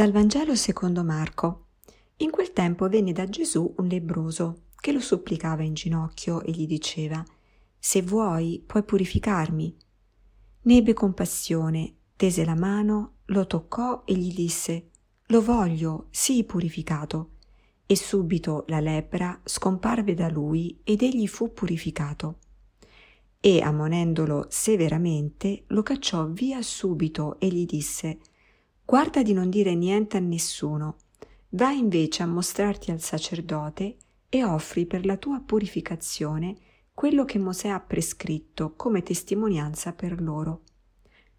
Dal Vangelo secondo Marco. In quel tempo venne da Gesù un lebbroso che lo supplicava in ginocchio e gli diceva Se vuoi, puoi purificarmi. Ne ebbe compassione, tese la mano, lo toccò e gli disse Lo voglio, sii purificato. E subito la lebbra scomparve da lui ed egli fu purificato. E ammonendolo severamente, lo cacciò via subito e gli disse Guarda di non dire niente a nessuno. Va invece a mostrarti al sacerdote e offri per la tua purificazione quello che Mosè ha prescritto come testimonianza per loro.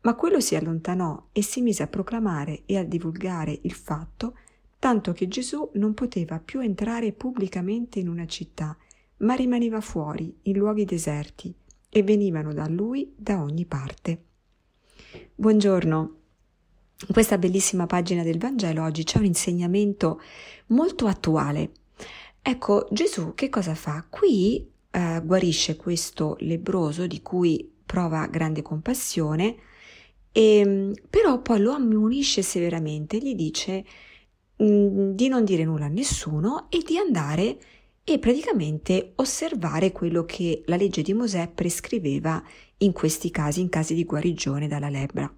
Ma quello si allontanò e si mise a proclamare e a divulgare il fatto, tanto che Gesù non poteva più entrare pubblicamente in una città, ma rimaneva fuori, in luoghi deserti, e venivano da lui da ogni parte. Buongiorno. In questa bellissima pagina del Vangelo oggi c'è un insegnamento molto attuale. Ecco, Gesù che cosa fa? Qui eh, guarisce questo lebroso di cui prova grande compassione, e, ehm, però poi lo ammonisce severamente, gli dice mh, mm, di non dire nulla a nessuno e di andare e praticamente osservare quello che la legge di Mosè prescriveva in questi casi, in casi di guarigione dalla lebbra.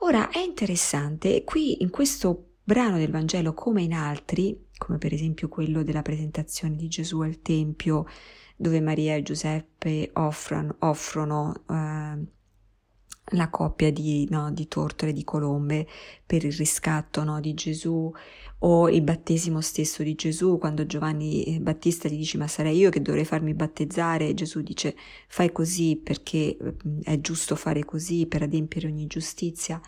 Ora è interessante, qui in questo brano del Vangelo come in altri, come per esempio quello della presentazione di Gesù al Tempio, dove Maria e Giuseppe offrono, offrono eh, la coppia di, no, di, tortore di colombe per il riscatto no, di Gesù o il battesimo stesso di Gesù. Quando Giovanni eh, Battista gli dice ma sarei io che dovrei farmi battezzare? Gesù dice fai così perché mm, è giusto fare così per adempiere ogni giustizia.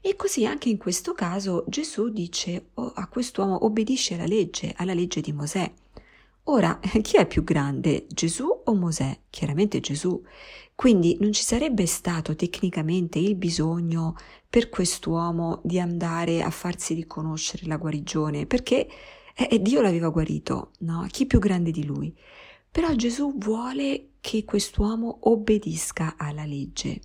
E così anche in questo caso Gesù dice oh, a quest'uomo obbedisce alla legge, alla legge di Mosè. Ora, chi è più grande, Gesù o Mosè? Chiaramente Gesù. Quindi non ci sarebbe stato tecnicamente il bisogno per quest'uomo di andare a farsi riconoscere la guarigione, perché eh, Dio l'aveva guarito, no? Chi più grande di lui? Però Gesù vuole che quest'uomo obbedisca alla legge.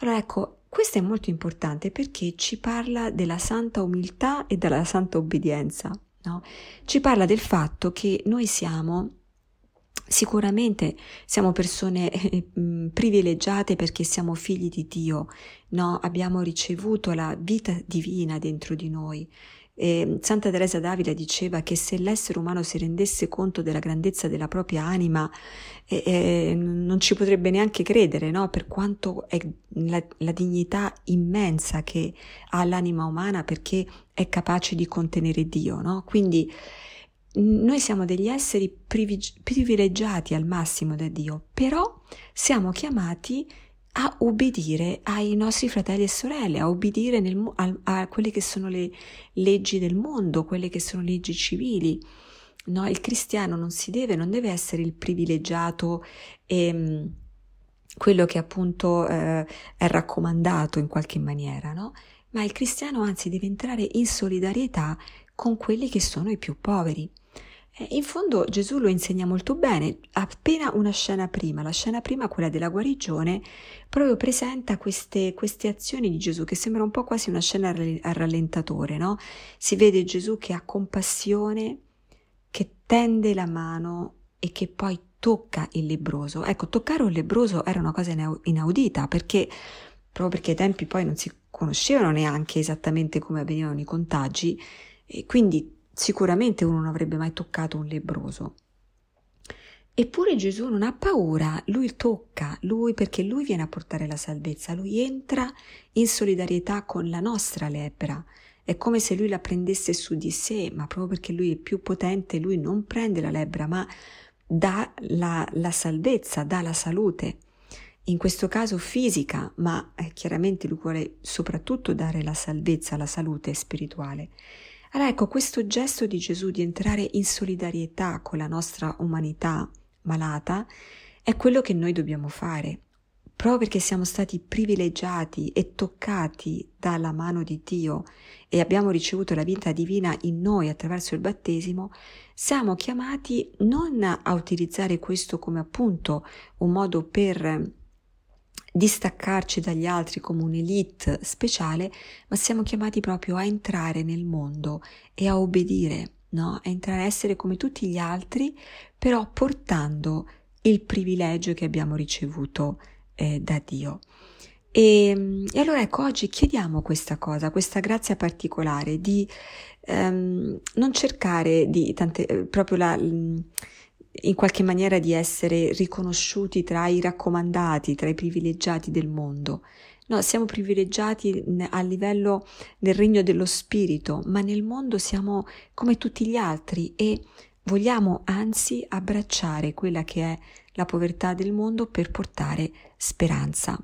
Allora ecco, questo è molto importante perché ci parla della santa umiltà e della santa obbedienza. No? Ci parla del fatto che noi siamo Sicuramente siamo persone eh, privilegiate perché siamo figli di Dio, no? abbiamo ricevuto la vita divina dentro di noi. E Santa Teresa d'Avila diceva che se l'essere umano si rendesse conto della grandezza della propria anima, eh, eh, non ci potrebbe neanche credere, no? per quanto è la, la dignità immensa che ha l'anima umana perché è capace di contenere Dio. No? Quindi noi siamo degli esseri privilegiati al massimo da Dio, però siamo chiamati a obbedire ai nostri fratelli e sorelle, a obbedire nel, a, a, quelle che sono le leggi del mondo, quelle che sono leggi civili. No, il cristiano non si deve, non deve essere il privilegiato e ehm, quello che appunto eh, è raccomandato in qualche maniera, no? Ma il cristiano anzi deve entrare in solidarietà con quelli che sono i più poveri. Eh, in fondo Gesù lo insegna molto bene, appena una scena prima, la scena prima, quella della guarigione, proprio presenta queste, queste azioni di Gesù che sembra un po' quasi una scena a rallentatore, no? Si vede Gesù che ha compassione, che tende la mano e che poi tocca il lebroso. Ecco, toccare un lebroso era una cosa inaudita perché proprio perché ai tempi poi non si conoscevano neanche esattamente come avvenivano i contagi e quindi Sicuramente uno non avrebbe mai toccato un lebroso. Eppure Gesù non ha paura, lui tocca, lui perché lui viene a portare la salvezza, lui entra in solidarietà con la nostra lebbra. È come se lui la prendesse su di sé, ma proprio perché lui è più potente, lui non prende la lebbra, ma dà la, la salvezza, dà la salute. In questo caso fisica, ma eh, chiaramente lui vuole soprattutto dare la salvezza, la salute spirituale. Allora ecco, questo gesto di Gesù di entrare in solidarietà con la nostra umanità malata è quello che noi dobbiamo fare. Proprio perché siamo stati privilegiati e toccati dalla mano di Dio e abbiamo ricevuto la vita divina in noi attraverso il battesimo, siamo chiamati non a utilizzare questo come appunto un modo per distaccarci dagli altri come un'elite speciale, ma siamo chiamati proprio a entrare nel mondo e a obbedire, no? A entrare a essere come tutti gli altri, però portando il privilegio che abbiamo ricevuto eh, da Dio. E, e, allora ecco, oggi chiediamo questa cosa, questa grazia particolare di ehm, non cercare di tante, eh, proprio la, in qualche maniera di essere riconosciuti tra i raccomandati, tra i privilegiati del mondo. No, siamo privilegiati a livello nel regno dello spirito, ma nel mondo siamo come tutti gli altri e vogliamo anzi abbracciare quella che è la povertà del mondo per portare speranza.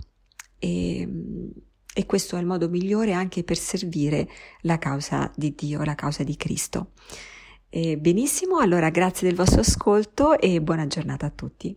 E, e questo è il modo migliore anche per servire la causa di Dio, la causa di Cristo. E benissimo, allora grazie del vostro ascolto e buona giornata a tutti.